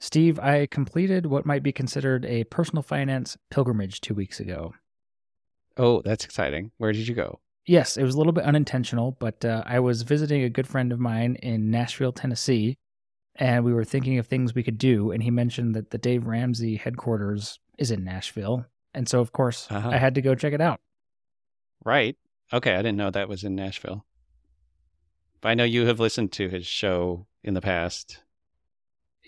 Steve, I completed what might be considered a personal finance pilgrimage two weeks ago. Oh, that's exciting. Where did you go? Yes, it was a little bit unintentional, but uh, I was visiting a good friend of mine in Nashville, Tennessee, and we were thinking of things we could do. And he mentioned that the Dave Ramsey headquarters is in Nashville. And so, of course, Uh-huh. I had to go check it out. Right. Okay, I didn't know that was in Nashville. But I know you have listened to his show in the past.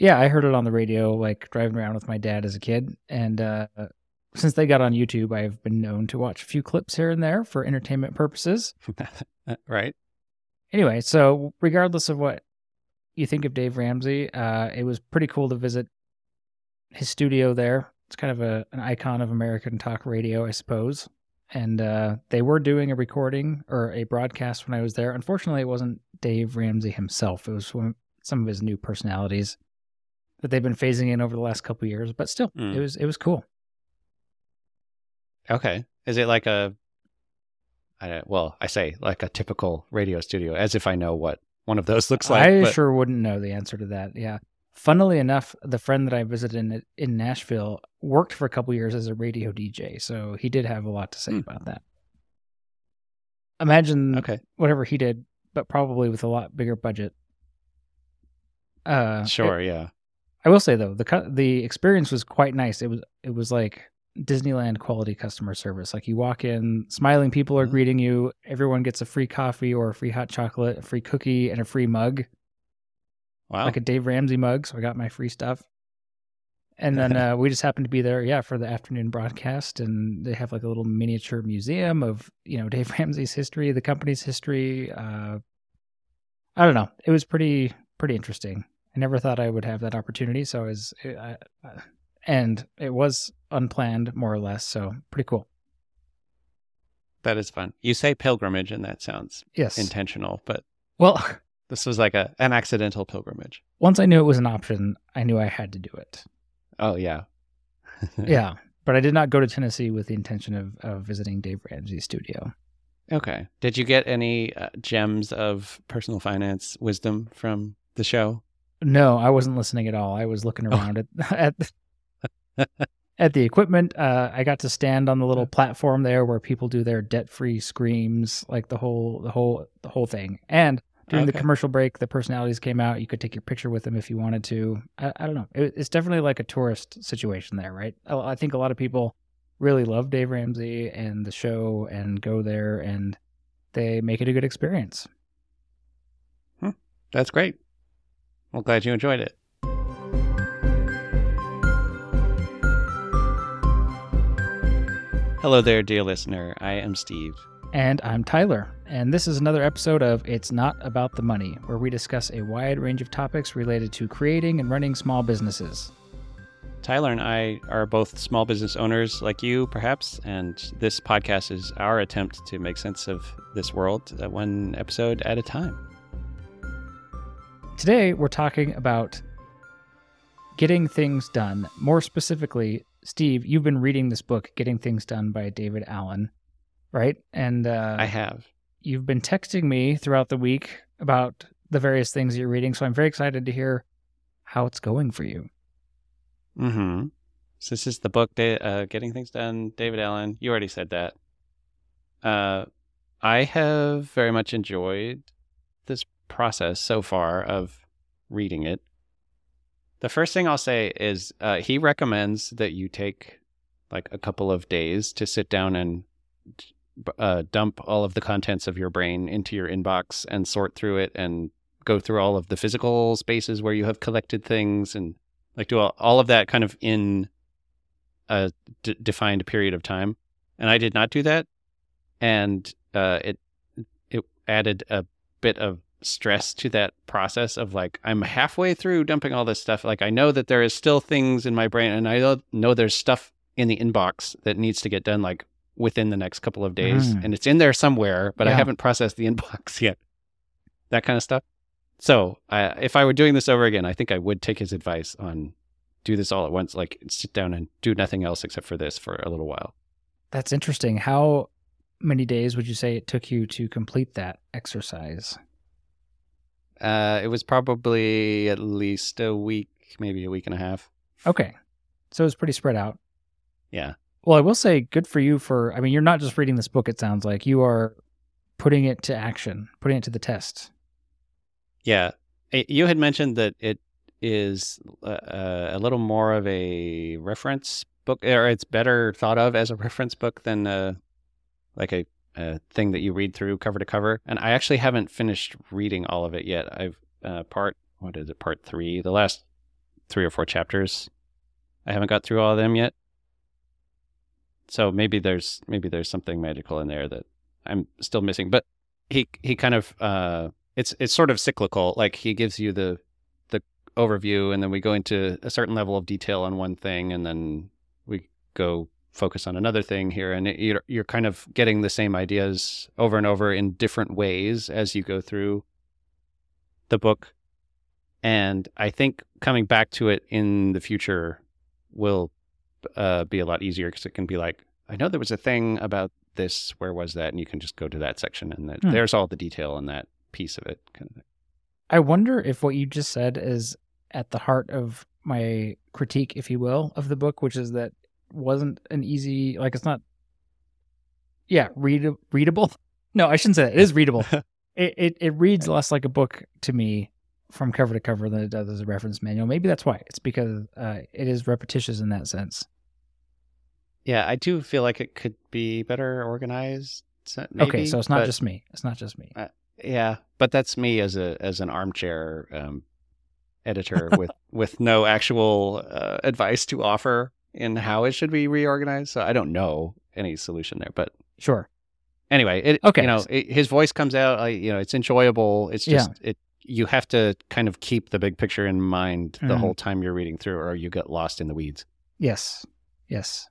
Yeah, I heard it on the radio, like driving around with my dad as a kid. And uh, since they got on YouTube, I've been known to watch a few clips here and there for entertainment purposes. right? Anyway, so regardless of what you think of Dave Ramsey, uh, it was pretty cool to visit his studio there. It's kind of a, an icon of American talk radio, I suppose. And uh, they were doing a recording or a broadcast when I was there. Unfortunately, it wasn't Dave Ramsey himself. It was some of his new personalities that they've been phasing in over the last couple years. But still, Mm. it was it was cool. Okay. Is it like a I don't, well, I say like a typical radio studio as if I know what one of those looks like. I but- sure wouldn't know the answer to that. Yeah. Funnily enough, the friend that I visited in, in Nashville worked for a couple years as a radio DJ, so he did have a lot to say Hmm. about that. Imagine Okay. whatever he did, but probably with a lot bigger budget. Uh, Sure, it- yeah. I will say though, the cu- the experience was quite nice. It was it was like Disneyland quality customer service. Like you walk in, smiling people are Mhm. greeting you. Everyone gets a free coffee or a free hot chocolate, a free cookie, and a free mug Wow. like a Dave Ramsey mug, so I got my free stuff. And then uh, we just happened to be there, yeah, for the afternoon broadcast, and they have like a little miniature museum of you know Dave Ramsey's history, the company's history. Uh, I don't know, it was pretty pretty interesting. I never thought I would have that opportunity, so I was, I, I, and it was unplanned more or less, so pretty cool. that is fun. You say pilgrimage and that sounds Yes. intentional, but well, this was like a an accidental pilgrimage. once I knew it was an option, I knew I had to do it. Oh, yeah. yeah, but I did not go to Tennessee with the intention of, of visiting Dave Ramsey's studio. Okay. Did you get any uh, gems of personal finance wisdom from the show? No, I wasn't listening at all. I was looking around at at the, at the equipment. Uh, I got to stand on the little platform there where people do their debt-free screams, like the whole the whole the whole thing. And during the commercial break, the personalities came out. You could take your picture with them if you wanted to. I, I don't know. It, it's definitely like a tourist situation there, right? I, I think a lot of people really love Dave Ramsey and the show and go there and they make it a good experience. That's great. Well, glad you enjoyed it. Hello there, dear listener. I am Steve. And I'm Tyler, and this is another episode of It's Not About the Money, where we discuss a wide range of topics related to creating and running small businesses. Tyler and I are both small business owners like you, perhaps, and this podcast is our attempt to make sense of this world uh, one episode at a time. Today, we're talking about getting things done. More specifically, Steve, you've been reading this book, Getting Things Done by David Allen, right? And uh, I have. you've been texting me throughout the week about the various things you're reading, so I'm very excited to hear how it's going for you. Mm-hmm. So this is the book, uh, Getting Things Done, David Allen. You already said that. Uh, I have very much enjoyed process so far of reading it. The first thing I'll say is uh, he recommends that you take like a couple of days to sit down and uh, dump all of the contents of your brain into your inbox and sort through it and go through all of the physical spaces where you have collected things and like do all, all of that kind of in a d- defined period of time and i did not do that and uh, it it added a bit of stress to that process of like i'm halfway through dumping all this stuff like i know that there is still things in my brain and i know, there's stuff in the inbox that needs to get done like within the next couple of days Mm. and it's in there somewhere but i haven't processed the inbox yet that kind of stuff so I, if I were doing this over again, I think I would take his advice on do this all at once, like sit down and do nothing else except for this for a little while. That's interesting. How many days would you say it took you to complete that exercise? Uh, it was probably at least a week maybe a week and a half. Okay. So it was pretty spread out. Yeah. Well, I will say good for you for I mean, you're not just reading this book it sounds like. You are putting it to action, putting it to the test. Yeah. You had mentioned that it is uh, a little more of a reference book, or it's better thought of as a reference book than uh, like a, a thing that you read through cover to cover. And I actually haven't finished reading all of it yet. I've uh, part what is it? Part three, the last three or four chapters. I haven't got through all of them yet. So maybe there's maybe there's something magical in there that I'm still missing. But he he kind of uh, it's it's sort of cyclical. Like he gives you the the overview, and then we go into a certain level of detail on one thing, and then we go focus on another thing here, and it, you're you're kind of getting the same ideas over and over in different ways as you go through the book. And I think coming back to it in the future will uh, be a lot easier because it can be like, I know there was a thing about this. Where was that? And you can just go to that section, and that, Hmm. there's all the detail in that piece of it. Kind of thing. I wonder if what you just said is at the heart of my critique, if you will, of the book, which is that wasn't an easy like it's not yeah, read readable. No, I shouldn't say that. It is readable. it, it it reads less like a book to me from cover to cover than it does as a reference manual. Maybe that's why. It's because uh, it is repetitious in that sense. Yeah, I do feel like it could be better organized. so- okay, so it's not but- just me. It's not just me. yeah, but that's me as a as an armchair um, editor with with no actual uh, advice to offer in how it should be reorganized. So I don't know any solution there, but Sure. anyway, it Okay. you know it, his voice comes out. I, you know, it's enjoyable. It's Yeah. just it. You have to kind of keep the big picture in mind the Mhm. whole time you're reading through, or you get lost in the weeds. Yes. Yes.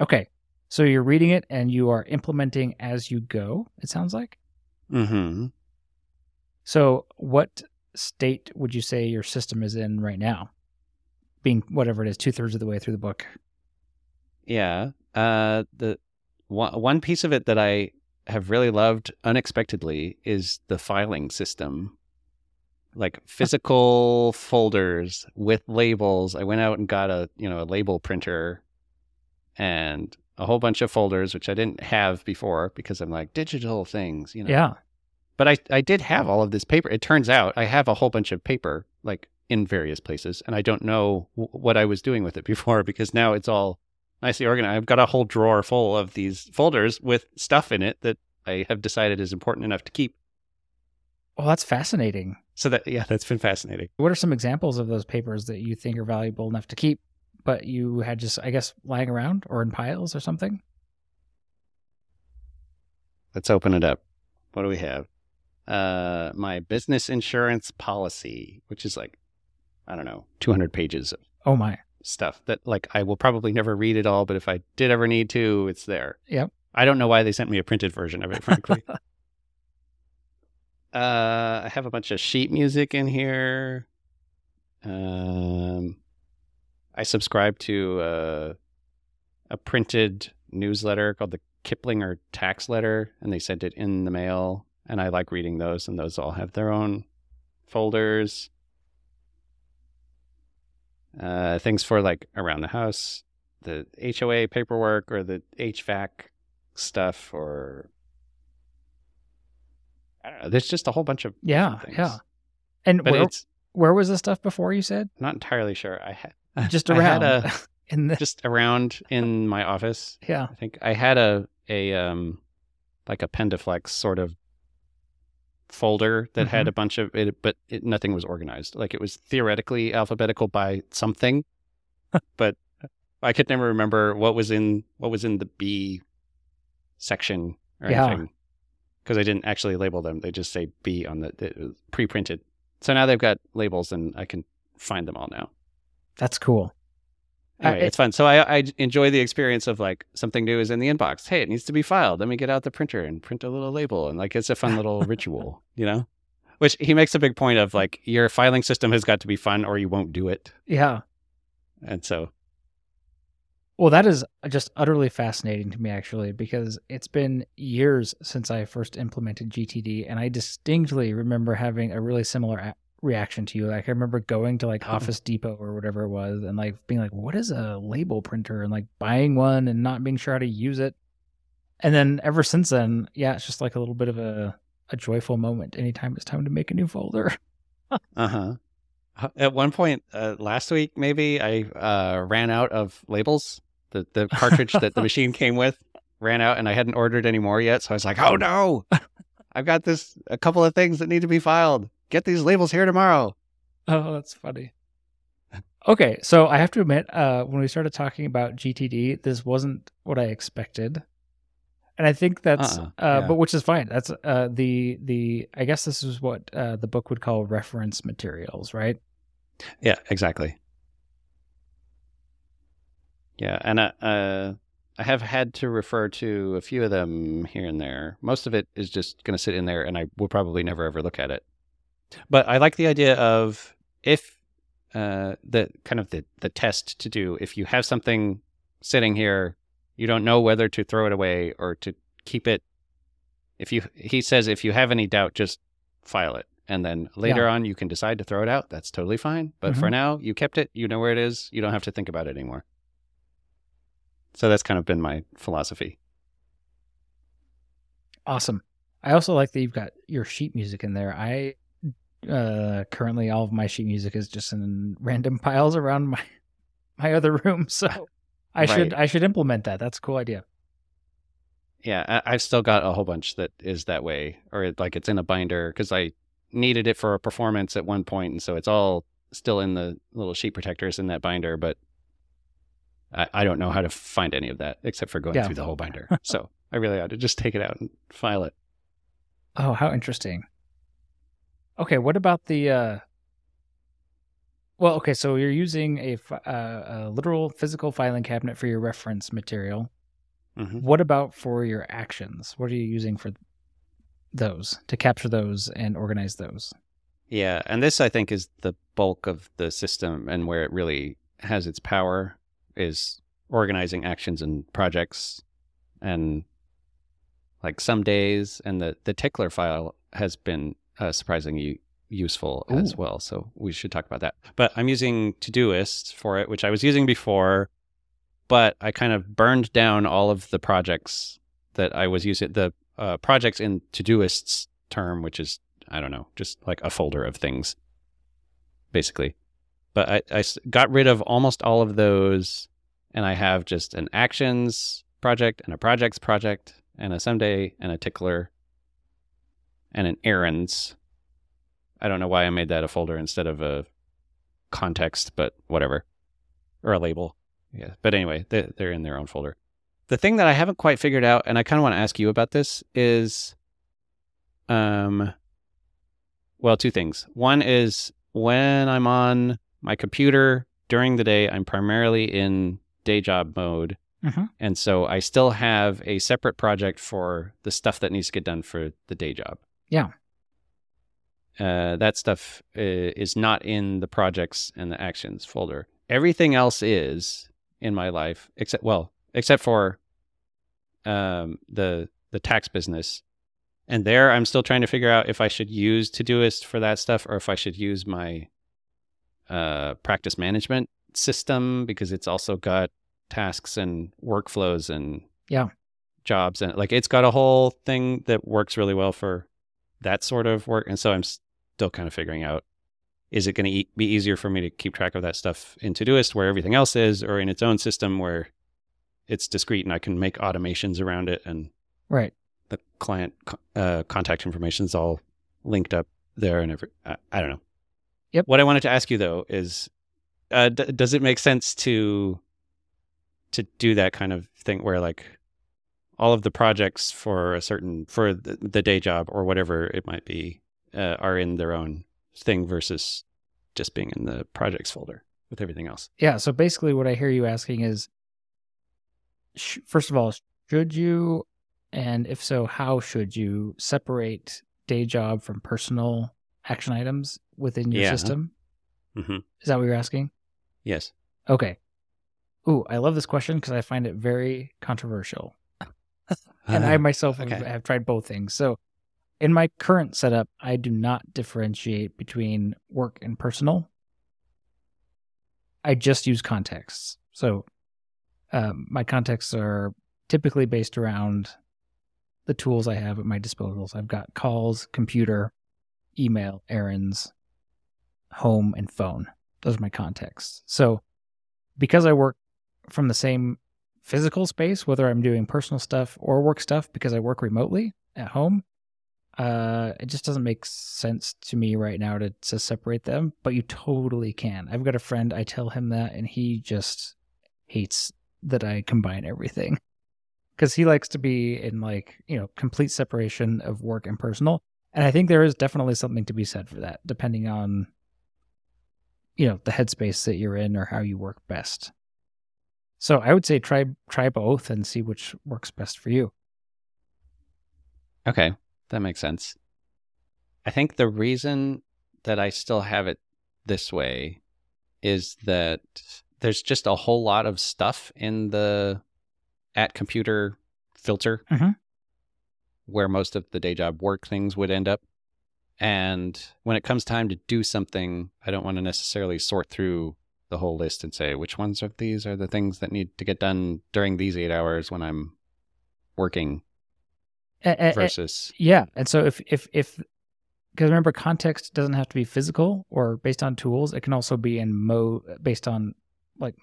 Okay. So you're reading it and you are implementing as you go, it sounds like. Mm-hmm. So what state would you say your system is in right now? Being whatever it is, two thirds of the way through the book. Yeah. Uh, the one one piece of it that I have really loved unexpectedly is the filing system. Like physical folders with labels. I went out and got a you know a label printer and a whole bunch of folders which I didn't have before because I'm like digital things, you know. Yeah. But I I did have all of this paper. It turns out I have a whole bunch of paper like in various places and I don't know w- what I was doing with it before because now it's all nicely organized. I've got a whole drawer full of these folders with stuff in it that I have decided is important enough to keep. Well, that's fascinating. So that yeah, that's been fascinating. What are some examples of those papers that you think are valuable enough to keep, but you had just, I guess, lying around or in piles or something? Let's open it up. What do we have? Uh my business insurance policy, which is like I don't know, 200 pages of Oh my. Stuff that like I will probably never read it all, but if I did ever need to, it's there. Yep. I don't know why they sent me a printed version of it, frankly. uh, I have a bunch of sheet music in here. Um, I subscribe to uh, a printed newsletter called the Kiplinger Tax Letter, and they sent it in the mail. And I like reading those, and those all have their own folders. Uh, things for like around the house, the HOA paperwork, or the HVAC stuff, or I don't know. There's just a whole bunch of Yeah. things. Yeah. And But where, where was the stuff before you said? not entirely sure. I had Just I had around. a- in the, just around in my office. yeah. I think I had a a um like a Pendaflex sort of folder that had Mhm. a bunch of it, but it, nothing was organized. Like it was theoretically alphabetical by something, but I could never remember what was in what was in the B section or Yeah. anything because I didn't actually label them. They just say B on the was pre-printed. So now they've got labels and I can find them all now. That's cool. Uh, Anyway, it- it's fun. So I, I enjoy the experience of like something new is in the inbox. Hey, it needs to be filed. Let me get out the printer and print a little label. And like it's a fun little ritual, you know? Which he makes a big point of like your filing system has got to be fun or you won't do it. Yeah. And so Well, that is just utterly fascinating to me, actually, because it's been years since I first implemented GTD, and I distinctly remember having a really similar reaction to you. Like I remember going to like Office Depot or whatever it was and like being like, what is a label printer? And like buying one and not being sure how to use it. And then ever since then, yeah, it's just like a little bit of a, a joyful moment anytime it's time to make a new folder. uh huh. At one point uh, last week, maybe I uh, ran out of labels. The the cartridge that the machine came with ran out, and I hadn't ordered any more yet. So I was like, "Oh no, I've got this a couple of things that need to be filed. Get these labels here tomorrow." Oh, that's funny. Okay, so I have to admit, uh, when we started talking about GTD, this wasn't what I expected, and I think that's, Uh-uh, uh, yeah. but which is fine. That's uh, the the I guess this is what uh, the book would call reference materials, right? Yeah, exactly. Yeah, and uh, uh, I have had to refer to a few of them here and there. Most of it is just going to sit in there, and I will probably never ever look at it. But I like the idea of if uh, the kind of the the test to do. If you have something sitting here, you don't know whether to throw it away or to keep it. If you, he says, if you have any doubt, just file it, and then later on you can decide to throw it out. That's totally fine. But for now, you kept it. You know where it is. You don't have to think about it anymore. So that's kind of been my philosophy. Awesome. I also like that you've got your sheet music in there. I uh currently all of my sheet music is just in random piles around my my other room. So I should I should implement that. That's a cool idea. Yeah, I, I've still got a whole bunch that is that way, or it, like it's in a binder because I needed it for a performance at one point, and so it's all still in the little sheet protectors in that binder. But I, I don't know how to find any of that except for going Yeah. through the whole binder. so I really ought to just take it out and file it. Oh, how interesting. Okay, what about the uh Well, okay, so you're using a, uh, a literal physical filing cabinet for your reference material. hmm What about for your actions? What are you using for those to capture those and organize those? Yeah, and this I think is the bulk of the system and where it really has its power is organizing actions and projects and like some days and the the tickler file has been uh, surprisingly useful as well so we should talk about that but i'm using todoist for it which i was using before but i kind of burned down all of the projects that i was using the uh, projects in todoist's term which is I don't know, just like a folder of things, basically. But I got rid of almost all of those, and I have just an actions project and a projects project and a someday and a tickler and an errands. I don't know why I made that a folder instead of a context, but whatever, or a label. Yeah, but anyway, they, they're in their own folder. The thing that I haven't quite figured out, and I kind of want to ask you about this, is um well two things one is when i'm on my computer during the day i'm primarily in day job mode Mhm. and so i still have a separate project for the stuff that needs to get done for the day job Yeah. uh, that stuff uh, is not in the projects and the actions folder everything else is in my life except well except for um, the the tax business and there i'm still trying to figure out if i should use todoist for that stuff or if i should use my uh, practice management system because it's also got tasks and workflows and Yeah. jobs and like it's got a whole thing that works really well for that sort of work and so i'm still kind of figuring out is it going to e- be easier for me to keep track of that stuff in todoist where everything else is or in its own system where it's discrete and i can make automations around it and Right. the client uh, contact information is all linked up there and every I, I don't know Yep. what i wanted to ask you though is uh, d- does it make sense to to do that kind of thing where like all of the projects for a certain for the, the day job or whatever it might be uh, are in their own thing versus just being in the projects folder with everything else Yeah. So basically, what I hear you asking is, sh- first of all, should you, and if so, how should you separate day job from personal action items within your Yeah. system? hmm Is that what you're asking? yes Okay. Ooh, I love this question because I find it very controversial, and I myself have, okay. have tried both things. So, in my current setup, I do not differentiate between work and personal. I just use contexts. So um, my contexts are typically based around the tools I have at my disposals. I've got calls, computer, email, errands, home, and phone. Those are my contexts. So because I work from the same physical space, whether I'm doing personal stuff or work stuff, because I work remotely at home, uh, it just doesn't make sense to me right now to, to separate them, but you totally can. I've got a friend, I tell him that, and he just hates that I combine everything because he likes to be in like, you know, complete separation of work and personal. And I think there is definitely something to be said for that, depending on, you know, the headspace that you're in or how you work best. So I would say try try both and see which works best for you. Okay. That makes sense. I think the reason that I still have it this way is that there's just a whole lot of stuff in the at computer filter Mhm. where most of the day job work things would end up. And when it comes time to do something, I don't want to necessarily sort through the whole list and say which ones of these are the things that need to get done during these eight hours when I'm working a- versus Yeah, and so if if if because remember context doesn't have to be physical or based on tools. It can also be in mode based on like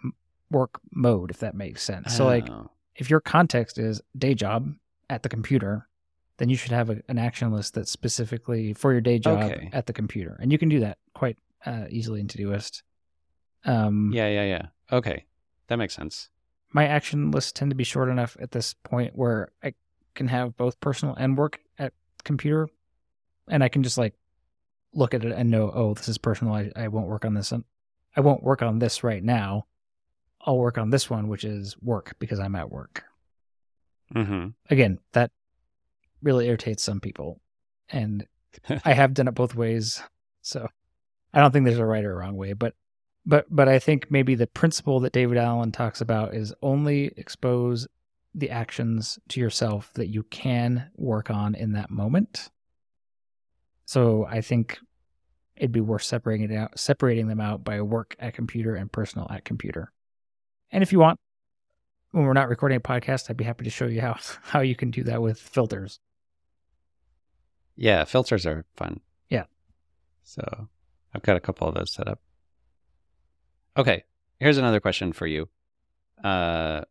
work mode, if that makes sense. So like Oh. if your context is day job at the computer, then you should have a, an action list that's specifically for your day job Okay. at the computer, and you can do that quite uh, easily in Todoist. Um, yeah, yeah, yeah. Okay, that makes sense. my action lists tend to be short enough at this point where I can have both personal and work at computer, and I can just like look at it and know, oh, this is personal. I, I won't work on this. I won't work on this right now. I'll work on this one, which is work because I'm at work. Mm-hmm. Again, that really irritates some people, and I have done it both ways. So I don't think there's a right or wrong way, but but but I think maybe the principle that David Allen talks about is only expose the actions to yourself that you can work on in that moment. So I think it'd be worth separating it out, separating them out by work at computer and personal at computer. And if you want, when we're not recording a podcast, I'd be happy to show you how how you can do that with filters. Yeah, filters are fun. Yeah. So I've got a couple of those set up. Okay, here's another question for you. Uh,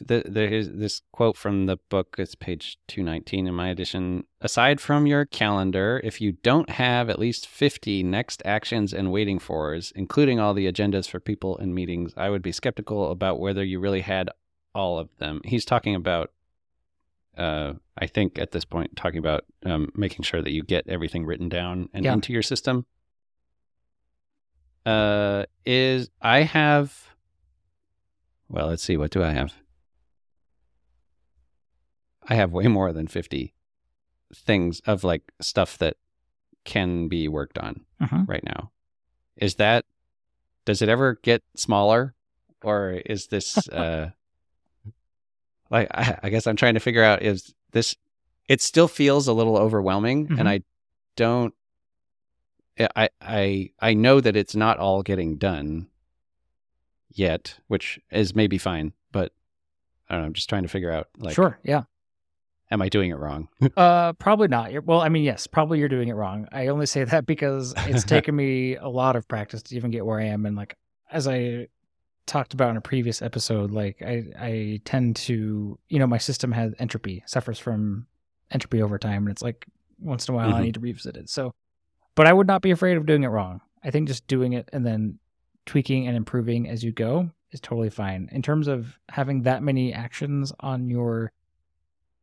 the, there's this quote from the book. It's page 219 in my edition. Aside from your calendar, if you don't have at least 50 next actions and waiting fors, including all the agendas for people and meetings, I would be skeptical about whether you really had all of them. He's talking about uh, I think at this point talking about um, making sure that you get everything written down and Yeah. into your system. Uh, is I have. Well, let's see. What do I have? I have way more than fifty things of like stuff that can be worked on Mhm. right now. Is that? Does it ever get smaller, or is this? uh like I, I guess I'm trying to figure out is this it still feels a little overwhelming Mhm. and I don't I I I know that it's not all getting done yet, which is maybe fine, but I don't know, I'm just trying to figure out like sure, yeah. am I doing it wrong? Uh, probably not. You're, well, I mean, yes, probably you're doing it wrong. I only say that because it's taken me a lot of practice to even get where I am. And like, as I talked about in a previous episode, like I, I tend to, you know, my system has entropy, suffers from entropy over time. And it's like once in a while I Mhm. need to revisit it. So, but I would not be afraid of doing it wrong. I think just doing it and then tweaking and improving as you go is totally fine. In terms of having that many actions on your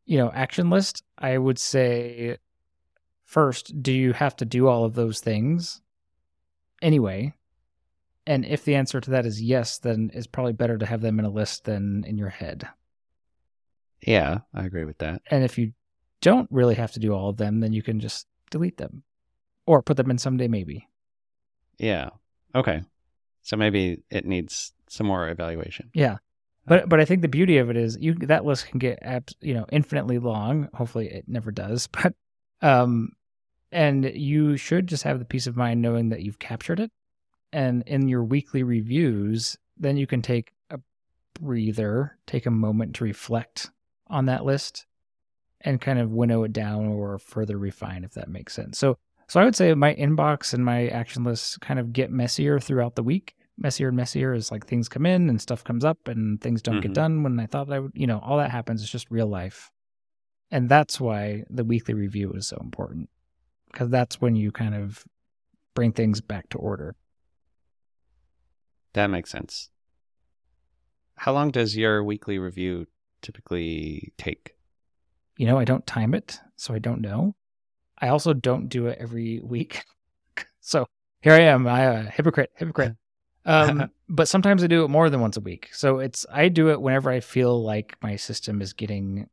you know, action list, I would say first, do you have to do all of those things anyway? And if the answer to that is yes, then it's probably better to have them in a list than in your head. yeah, I agree with that. And if you don't really have to do all of them, then you can just delete them or put them in someday maybe. Yeah. Okay. So maybe it needs some more evaluation. Yeah. But but I think the beauty of it is you that list can get abs, you know infinitely long. Hopefully it never does, but Um, and you should just have the peace of mind knowing that you've captured it. And in your weekly reviews, then you can take a breather, take a moment to reflect on that list and kind of winnow it down or further refine if that makes sense. So so I would say my inbox and my action list kind of get messier throughout the week. Messier and messier is like things come in and stuff comes up and things don't Mhm. get done when I thought I would, you know, all that happens. It's just real life. And that's why the weekly review is so important because that's when you kind of bring things back to order. That makes sense. How long does your weekly review typically take? You know, I don't time it, so I don't know. I also don't do it every week. so here I am, I a hypocrite, hypocrite. Um, but sometimes I do it more than once a week. So it's I do it whenever I feel like my system is getting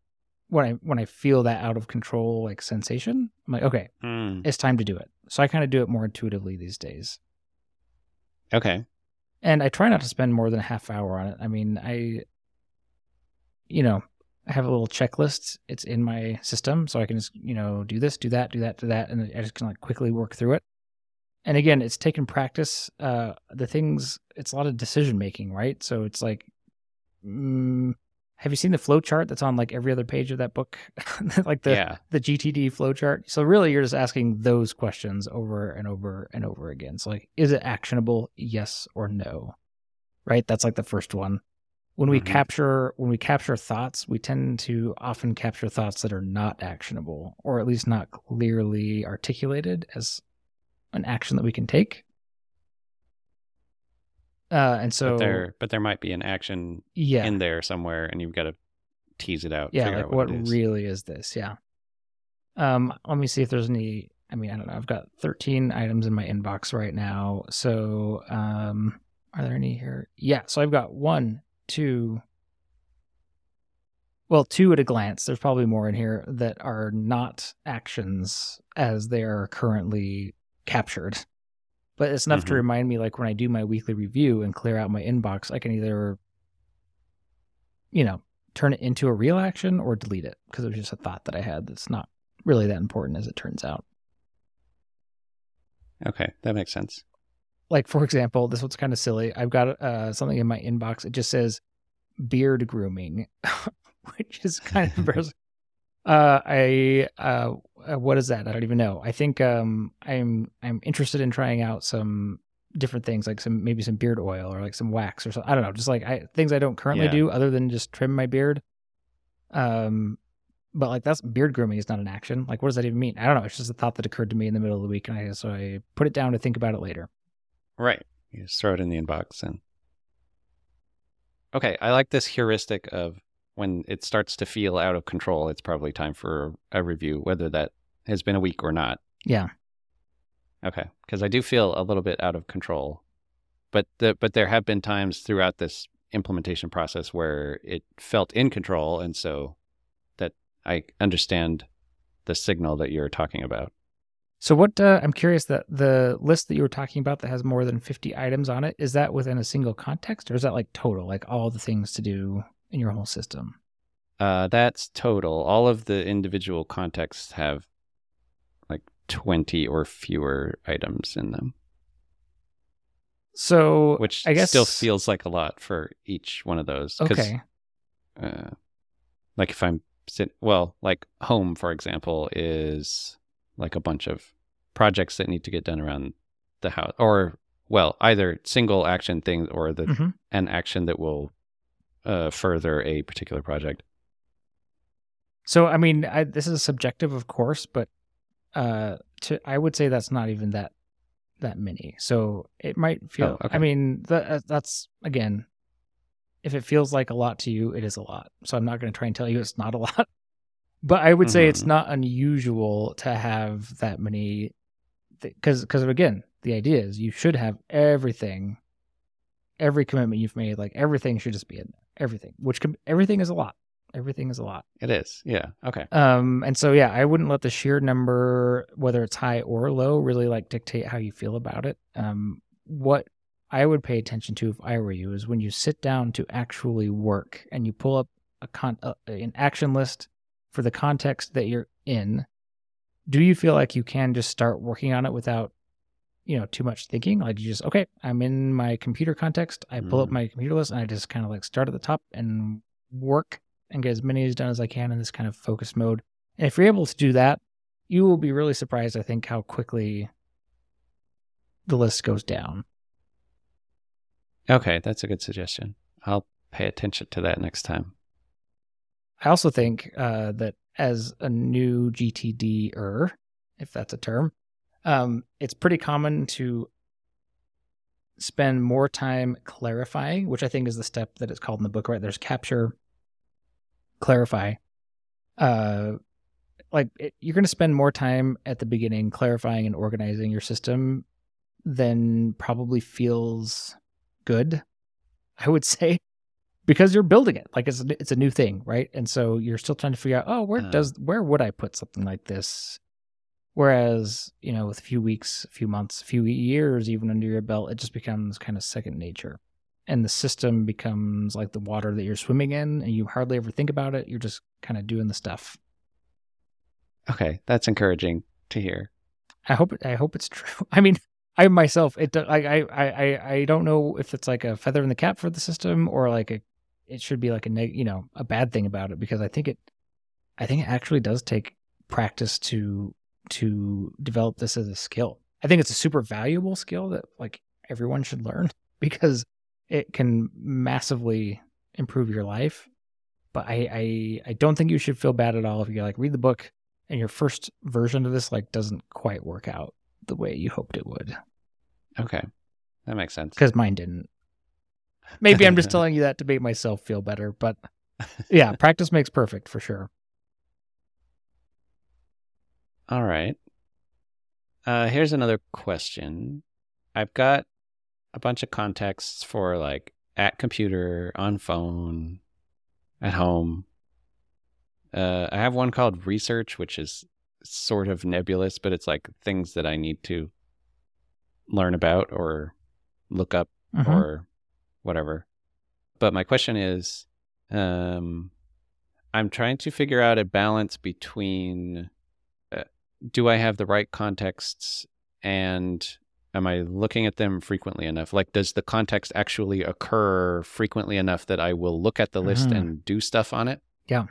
when I when I feel that out of control like sensation. I'm like, okay, Hmm. it's time to do it. So I kind of do it more intuitively these days. Okay. and I try not to spend more than a half hour on it. I mean, I, you know, I have a little checklist. It's in my system, so I can just, you know, do this, do that, do that, do that, and I just can like quickly work through it. And again, it's taken practice. Uh, the things, it's a lot of decision making, right? So it's like, mm, have you seen the flow chart that's on like every other page of that book, like the yeah. the GTD flow chart. So really you're just asking those questions over and over and over again. So like is it actionable? Yes or no. Right? That's like the first one. When we Mhm. capture when we capture thoughts, we tend to often capture thoughts that are not actionable or at least not clearly articulated as an action that we can take. Uh, and so but there but there might be an action yeah, in there somewhere and you've got to tease it out. yeah like out what, it is. really is this yeah um let me see if there's any i mean i don't know i've got 13 items in my inbox right now so um are there any here yeah so i've got one two well two at a glance there's probably more in here that are not actions as they are currently captured but it's enough to Mhm. remind me like when i do my weekly review and clear out my inbox i can either you know turn it into a real action or delete it because it was just a thought that I had that's not really that important as it turns out. Okay, that makes sense. Like for example, this one's kind of silly. I've got uh, something in my inbox. It just says beard grooming, which is kind of embarrassing. Uh, I uh, uh, what is that? I don't even know. I think um, I'm I'm interested in trying out some different things, like some maybe some beard oil or like some wax or something. I don't know, just like I, things I don't currently Yeah. do other than just trim my beard. Um, but like that's beard grooming is not an action. Like, what does that even mean? I don't know. It's just a thought that occurred to me in the middle of the week, and I so I put it down to think about it later. Right. You just throw it in the inbox and Okay, I like this heuristic of when it starts to feel out of control, it's probably time for a review, whether that has been a week or not. Yeah, Okay, because I do feel a little bit out of control, but the but there have been times throughout this implementation process where it felt in control, and so that I understand the signal that you're talking about. So what uh, I'm curious that the list that you were talking about that has more than 50 items on it is that within a single context or is that like total like all the things to do in your whole system? Uh, that's total. All of the individual contexts have like 20 or fewer items in them, So which I guess still feels like a lot for each one of those. okay. Uh, like if I'm sit, well, like home, for example, is like a bunch of projects that need to get done around the house, or well, either single action things or the hmm an action that will uh, further a particular project. So I mean, I, this is subjective, of course, but uh, to I would say that's not even that that many. So it might feel. Oh, okay. I mean, that, uh, that's again, if it feels like a lot to you, it is a lot. So I'm not going to try and tell you it's not a lot. But I would say it's Mhm. not unusual to have that many, because because again, the idea is you should have everything, every commitment you've made, like everything should just be in there, everything. Which com- everything is a lot. Everything is a lot. It is, yeah, okay, Um, and so yeah, I wouldn't let the sheer number, whether it's high or low, really like dictate how you feel about it. Um, what I would pay attention to if I were you is when you sit down to actually work and you pull up a con uh, an action list for the context that you're in, do you feel like you can just start working on it without you know too much thinking like you just okay i'm in my computer context i pull up Mm. my computer list and i just kind of like start at the top and work and get as many as done as i can in this kind of focus mode and if you're able to do that you will be really surprised i think how quickly the list goes down Okay, that's a good suggestion. I'll pay attention to that next time. I also think uh, that as a new gtd-er if that's a term um, it's pretty common to spend more time clarifying, which I think is the step that it's called in the book, right? There's capture, clarify. Uh, like it, you're going to spend more time at the beginning clarifying and organizing your system than probably feels good, I would say, because you're building it. Like it's a, it's a new thing, right? And so you're still trying to figure out, oh, where Uh. does where would I put something like this? Whereas, you know, with a few weeks, a few months, a few years even under your belt, it just becomes kind of second nature. And the system becomes like the water that you're swimming in and you hardly ever think about it. You're just kind of doing the stuff. Okay, that's encouraging to hear. I hope I hope it's true. I mean, I myself, it I I I I don't know if it's like a feather in the cap for the system or like a it should be like a neg, you know a bad thing about it because I think it I think it actually does take practice to to develop this as a skill. I think it's a super valuable skill that like everyone should learn because it can massively improve your life. But I I, I don't think you should feel bad at all if you like read the book and your first version of this like doesn't quite work out the way you hoped it would Okay, that makes sense. because mine didn't. Maybe I'm just telling you that to make myself feel better, but yeah, practice makes perfect for sure. All right. Uh, here's another question. I've got a bunch of contexts for like at computer, on phone, at home. Uh, I have one called research, which is sort of nebulous, but it's like things that I need to learn about or look up Mhm. or whatever. But my question is um, I'm trying to figure out a balance between uh, do I have the right contexts and am I looking at them frequently enough? Like, does the context actually occur frequently enough that I will look at the list Mhm. and do stuff on it? Yeah.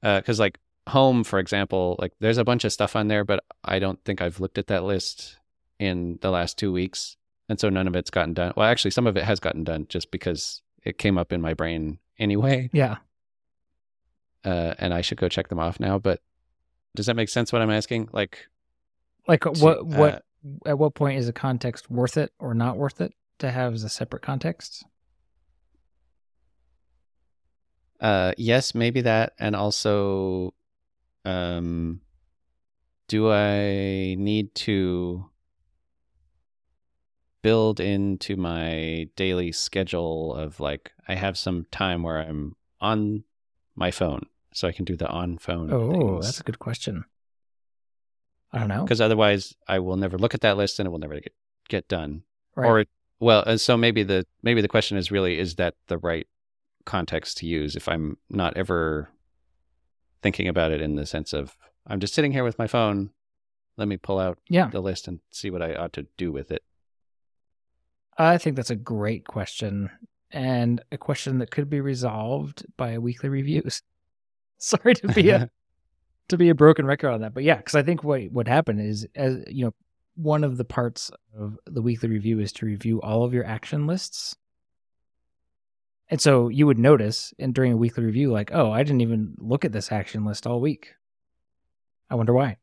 Because, like, home, for example, like there's a bunch of stuff on there, but I don't think I've looked at that list in the last two weeks. And so none of it's gotten done. Well, actually, some of it has gotten done just because it came up in my brain anyway. Yeah. Uh, and I should go check them off now. But does that make sense what I'm asking? Like, Like what what uh, at what point is a context worth it or not worth it to have as a separate context? Uh, yes, maybe that, and also, um, do I need to build into my daily schedule of like I have some time where I'm on my phone, so I can do the on phone. Oh, that's a good question. I don't know. because otherwise I will never look at that list and it will never get get done. Right. Or well, and so maybe the maybe the question is really is that the right context to use if I'm not ever thinking about it in the sense of I'm just sitting here with my phone. Let me pull out yeah, the list and see what I ought to do with it. I think that's a great question and a question that could be resolved by a weekly reviews. Sorry to be a to be a broken record on that, but yeah, because I think what what happened is as you know, one of the parts of the weekly review is to review all of your action lists. And so you would notice and during a weekly review, like, oh, I didn't even look at this action list all week. I wonder why.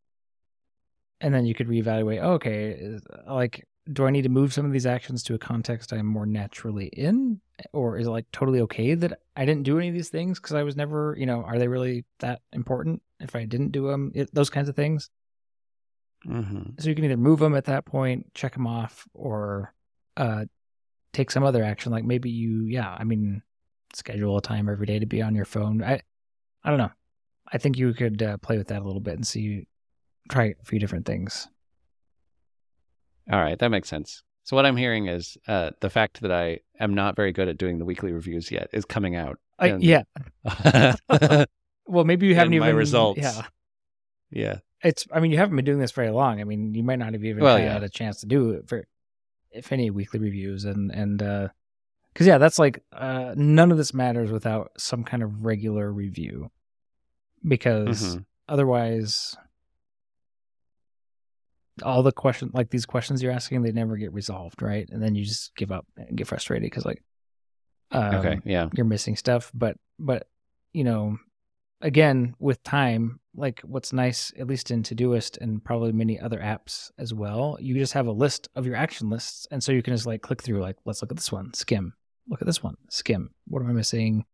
And then you could reevaluate, oh, okay, uh, like, do I need to move some of these actions to a context I'm more naturally in? Or is it like totally okay that I didn't do any of these things because I was never, you know, are they really that important if I didn't do them? It, those kinds of things. hmm So you can either move them at that point, check them off, or uh, take some other action. Like maybe you, yeah, I mean, schedule a time every day to be on your phone. I, I don't know. I think you could uh, play with that a little bit and see, try a few different things. All right, that makes sense. So what I'm hearing is uh, the fact that I am not very good at doing the weekly reviews yet is coming out. I, And- yeah. Well, maybe you haven't even my results. Yeah, yeah. it's. I mean, you haven't been doing this very long. I mean, you might not have even Well, had a chance to do it for, if any, weekly reviews and and uh, because yeah, that's like uh, none of this matters without some kind of regular review, because Mhm. otherwise, all the question like these questions you're asking, they never get resolved, right? And then you just give up and get frustrated because like, um, okay. Yeah. you're missing stuff but but you know again with time like what's nice at least in todoist and probably many other apps as well you just have a list of your action lists and so you can just like click through like let's look at this one skim look at this one skim what am i missing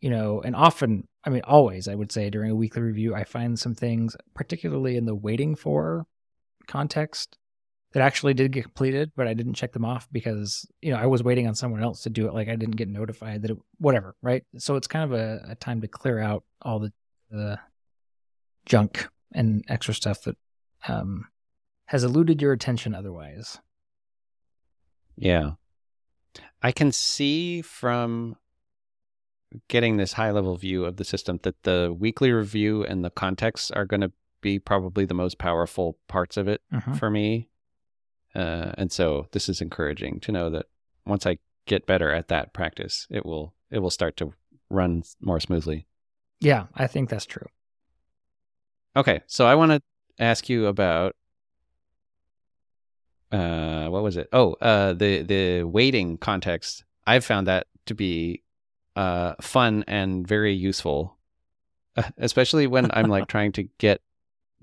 you know and often i mean always i would say during a weekly review i find some things particularly in the waiting for context that actually did get completed, but I didn't check them off because you know I was waiting on someone else to do it. Like I didn't get notified that it, whatever, right? So it's kind of a, a time to clear out all the the junk and extra stuff that um, has eluded your attention otherwise. Yeah. I can see from getting this high level view of the system that the weekly review and the context are going to be probably the most powerful parts of it Mhm. for me. Uh, and so this is encouraging to know that once I get better at that practice, it will it will start to run more smoothly. Yeah, I think that's true. Okay, so I want to ask you about uh what was it? Oh, uh the the waiting context. I've found that to be uh fun and very useful. Especially when I'm like trying to get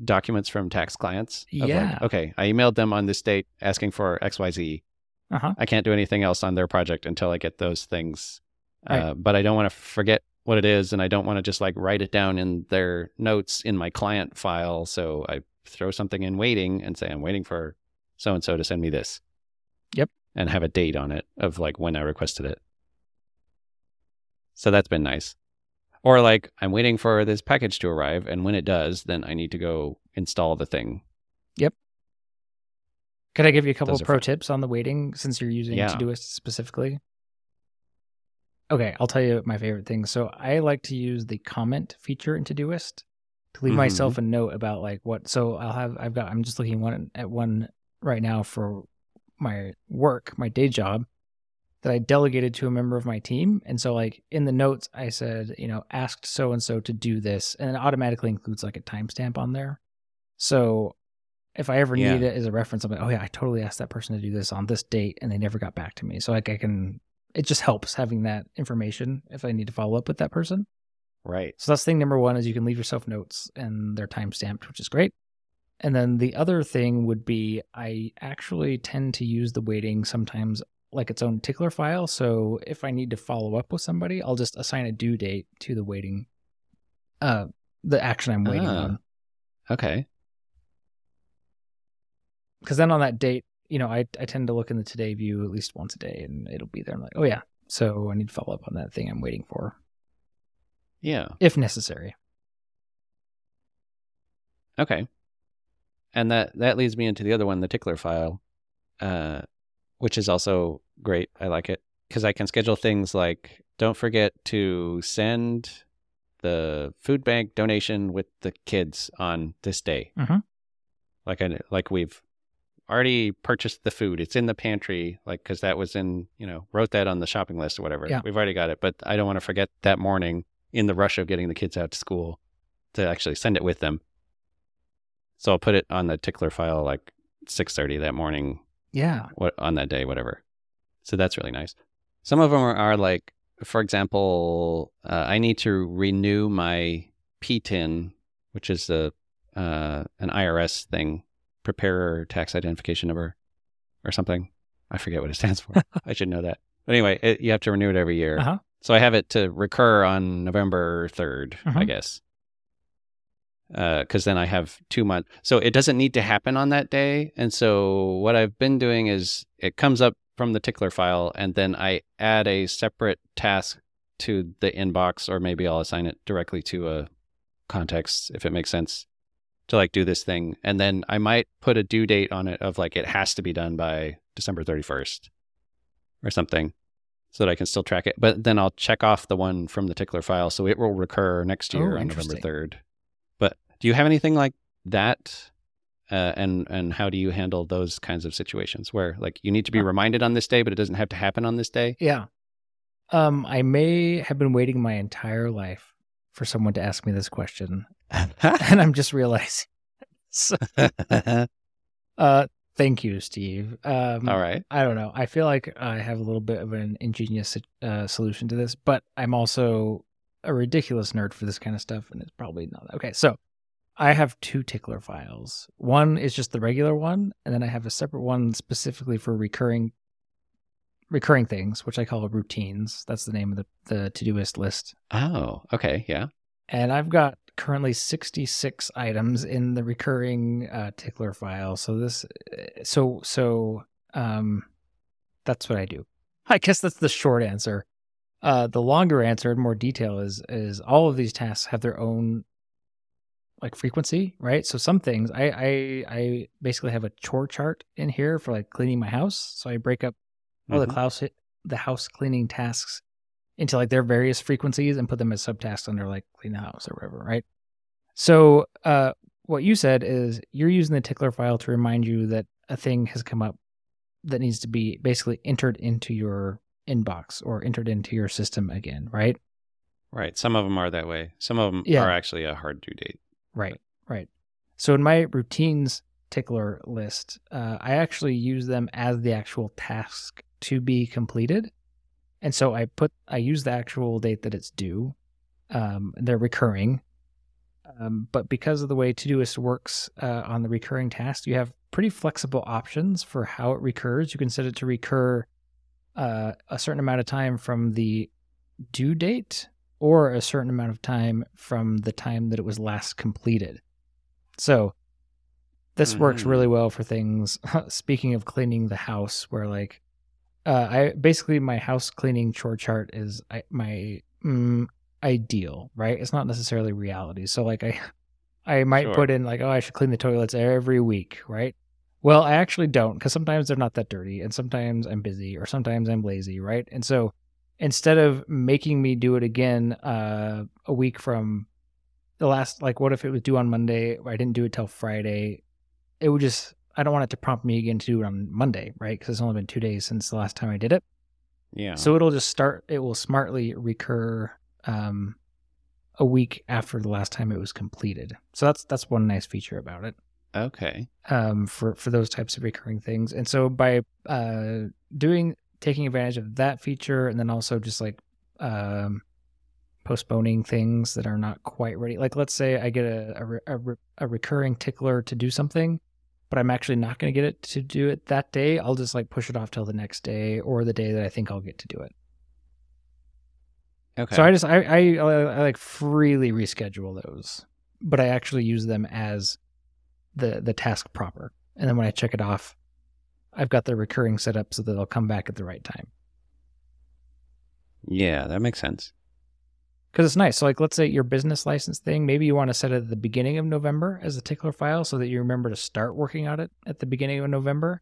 documents from tax clients. Yeah. Like, okay, I emailed them on this date asking for XYZ. Uh huh. I can't do anything else on their project until I get those things. Right. Uh, but I don't want to forget what it is, and I don't want to just like write it down in their notes in my client file. So I throw something in waiting and say I'm waiting for so and so to send me this. Yep. And have a date on it of like when I requested it. So that's been nice. Or like I'm waiting for this package to arrive, and when it does, then I need to go install the thing. Yep. Could I give you a couple Those of pro fun. tips on the waiting since you're using Yeah. Todoist specifically? Okay, I'll tell you my favorite thing. So I like to use the comment feature in Todoist to leave Mhm. myself a note about like what. So I'll have I've got I'm just looking one at one right now for my work, my day job that I delegated to a member of my team. And so like in the notes I said, you know, asked so and so to do this and it automatically includes like a timestamp on there. So if I ever Yeah. need it as a reference, I'm like, oh yeah, I totally asked that person to do this on this date and they never got back to me. So like I can it just helps having that information if I need to follow up with that person. Right. So that's thing number one is you can leave yourself notes and they're time stamped, which is great. And then the other thing would be I actually tend to use the waiting sometimes like its own tickler file. So if I need to follow up with somebody, I'll just assign a due date to the waiting uh the action I'm waiting Ah. on. Okay. Because then on that date, you know, I I tend to look in the today view at least once a day and it'll be there. I'm like, oh yeah. So I need to follow up on that thing I'm waiting for, Yeah. if necessary. Okay. And that that leads me into the other one, the tickler file, uh, which is also great. I like it because I can schedule things like don't forget to send the food bank donation with the kids on this day. Mhm. Like I like we've already purchased the food. It's in the pantry, like because that was in you know wrote that on the shopping list or whatever. Yeah. We've already got it, but I don't want to forget that morning in the rush of getting the kids out to school to actually send it with them. So I'll put it on the tickler file like 6:30 that morning Yeah. what on that day whatever. So that's really nice. Some of them are, are like for example, uh, I need to renew my PTIN, which is a uh, an IRS thing, preparer tax identification number or something. I forget what it stands for. I should know that. But anyway, it, you have to renew it every year. Uh-huh. So I have it to recur on November 3rd, I Mhm. guess. Uh, because then I have two months. So it doesn't need to happen on that day. And so what I've been doing is it comes up from the tickler file, and then I add a separate task to the inbox, or maybe I'll assign it directly to a context if it makes sense to like do this thing. And then I might put a due date on it of like it has to be done by December 31st or something so that I can still track it. But then I'll check off the one from the tickler file so it will recur next Oh, year on November 3rd. Do you have anything like that uh, and and how do you handle those kinds of situations where like you need to be Uh reminded on this day, but it doesn't have to happen on this day? Yeah. Um, I may have been waiting my entire life for someone to ask me this question, and I'm just realizing. So, uh, thank you, Steve. Um, All right. I don't know. I feel like I have a little bit of an ingenious uh, solution to this, but I'm also a ridiculous nerd for this kind of stuff, and it's probably not. Okay, so I have two tickler files. One is just the regular one, and then I have a separate one specifically for recurring recurring things, which I call routines. That's the name of the, the Todoist list. Oh, okay. Yeah. And I've got currently 66 items in the recurring uh, tickler file. So this, so, so, um, that's what I do. I guess that's the short answer. Uh, the longer answer in more detail is, is all of these tasks have their own like frequency, right? So some things I, I, I basically have a chore chart in here for like cleaning my house. So I break up all the Mhm. house the house cleaning tasks into like their various frequencies and put them as subtasks under like clean the house or whatever, right? So uh what you said is you're using the tickler file to remind you that a thing has come up that needs to be basically entered into your inbox or entered into your system again, right? Right. Some of them are that way. Some of them Yeah. are actually a hard due date. Right, right. So in my routines tickler list, uh, I actually use them as the actual task to be completed, and so I put I use the actual date that it's due. Um, they're recurring, um, but because of the way Todoist works uh, on the recurring task, you have pretty flexible options for how it recurs. You can set it to recur uh, a certain amount of time from the due date or a certain amount of time from the time that it was last completed. So this works Mhm. really well for things. Speaking of cleaning the house, where like, uh, I basically my house cleaning chore chart is I, my mm, ideal, right? It's not necessarily reality. So like I, I might Sure. put in like, oh, I should clean the toilets every week, right? Well, I actually don't because sometimes they're not that dirty, and sometimes I'm busy, or sometimes I'm lazy, right? And so instead of making me do it again uh, a week from the last, like, what if it was due on Monday? I didn't do it till Friday. It would just, I don't want it to prompt me again to do it on Monday, right? Because it's only been two days since the last time I did it. Yeah. So it'll just start, it will smartly recur um, a week after the last time it was completed. So that's that's one nice feature about it okay. um, for for those types of recurring things. And so by uh, doing taking advantage of that feature, and then also just like um, postponing things that are not quite ready. Like let's say I get a a, a, a recurring tickler to do something, but I'm actually not going to get it to do it that day. I'll just like push it off till the next day or the day that I think I'll get to do it. Okay. So I just I, I I like freely reschedule those, but I actually use them as the the task proper. And then when I check it off, I've got the recurring set up so that they'll come back at the right time. yeah, that makes sense. Because it's nice. So like let's say your business license thing, maybe you want to set it at the beginning of November as a tickler file so that you remember to start working on it at the beginning of November.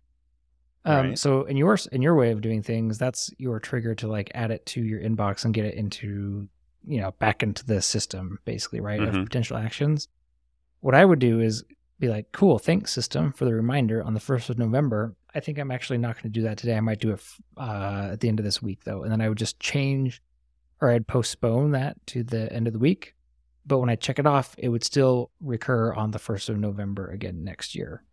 Um, Right. So in your in your way of doing things, that's your trigger to like add it to your inbox and get it into you know back into the system basically, right? Of Mhm. potential actions. What I would do is be like, cool, thanks system for the reminder on the first of November. I think I'm actually not going to do that today. I might do it uh, at the end of this week though, and then I would just change or I'd postpone that to the end of the week. But when I check it off, it would still recur on the first of November again next year.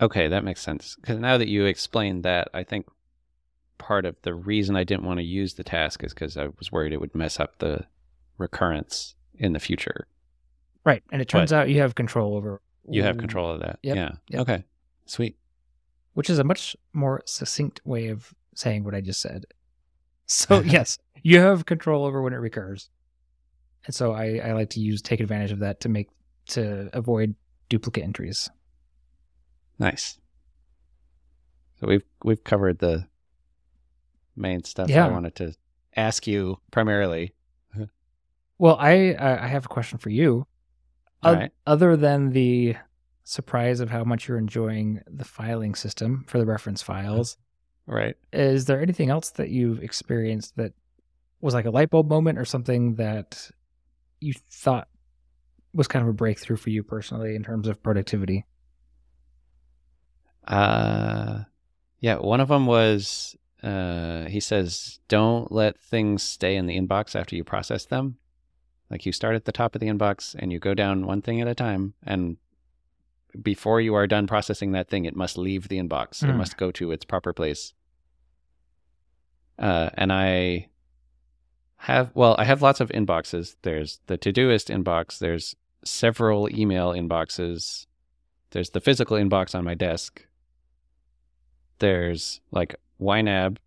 Okay, that makes sense. Because now that you explained that, I think part of the reason I didn't want to use the task is because I was worried it would mess up the recurrence in the future. Right. And it turns out you have control over You have control of that. Yep, Yeah. yep. Okay. Sweet. which is a much more succinct way of saying what I just said. So yes, you have control over when it recurs. And so I, I like to use take advantage of that to make to avoid duplicate entries. Nice. So we've we've covered the main stuff Yeah. I wanted to ask you primarily. Well, I I have a question for you. Oth- right. Other than the surprise of how much you're enjoying the filing system for the reference files, Right. is there anything else that you've experienced that was like a light bulb moment or something that you thought was kind of a breakthrough for you personally in terms of productivity? Uh, yeah, one of them was uh, he says, don't let things stay in the inbox after you process them. Like you start at the top of the inbox and you go down one thing at a time. And before you are done processing that thing, it must leave the inbox. Mm. It hmm. must go to its proper place. Uh, and I have, well, I have lots of inboxes. There's the Todoist inbox, there's several email inboxes, there's the physical inbox on my desk. There's like YNAB,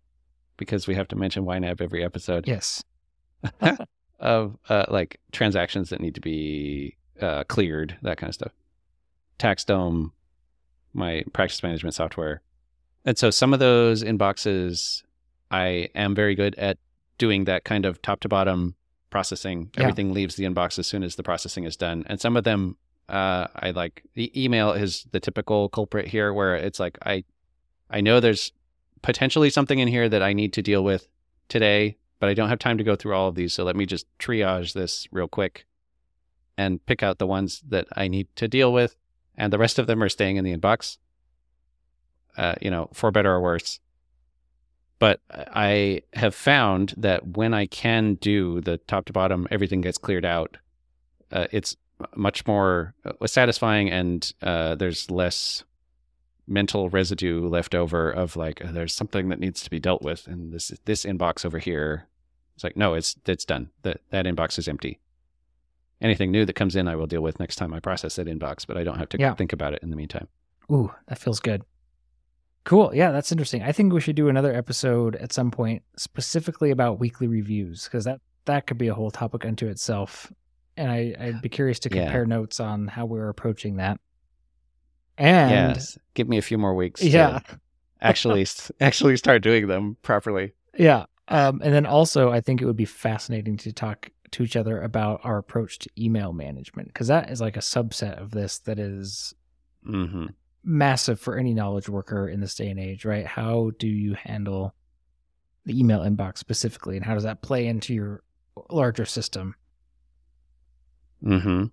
because we have to mention YNAB every episode. Yes. of uh, like transactions that need to be uh, cleared, that kind of stuff. TaxDome, my practice management software. And so some of those inboxes, I am very good at doing that kind of top to bottom processing. Yeah. Everything leaves the inbox as soon as the processing is done. And some of them, uh, I like the email is the typical culprit here, where it's like I, I know there's potentially something in here that I need to deal with today, but I don't have time to go through all of these. So let me just triage this real quick and pick out the ones that I need to deal with. And the rest of them are staying in the inbox, uh, you know, for better or worse. But I have found that when I can do the top to bottom, everything gets cleared out. Uh, it's much more uh, satisfying and uh, there's less mental residue left over of like uh, there's something that needs to be dealt with and this this inbox over here it's like no it's it's done that that inbox is empty anything new that comes in i will deal with next time i process that inbox but i don't have to yeah. think about it in the meantime ooh that feels good cool yeah that's interesting i think we should do another episode at some point specifically about weekly reviews because that that could be a whole topic unto itself and I, i'd be curious to compare yeah. notes on how we're approaching that and yes, give me a few more weeks. Yeah. actually, actually start doing them properly. Yeah. Um, and then also, I think it would be fascinating to talk to each other about our approach to email management because that is like a subset of this that is mm-hmm. massive for any knowledge worker in this day and age, right? How do you handle the email inbox specifically, and how does that play into your larger system? Hmm.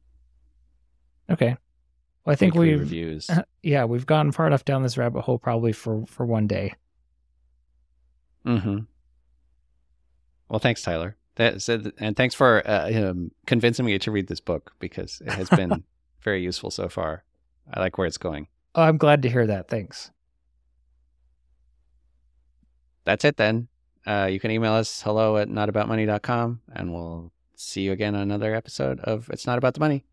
Okay. Well, I think we reviews. yeah, we've gone far enough down this rabbit hole probably for for one day. Hmm. Well, thanks, Tyler. That and thanks for uh, um, convincing me to read this book because it has been very useful so far. I like where it's going. Oh, I'm glad to hear that. Thanks. That's it then. Uh, you can email us hello at notaboutmoney.com and we'll see you again on another episode of It's Not About the Money.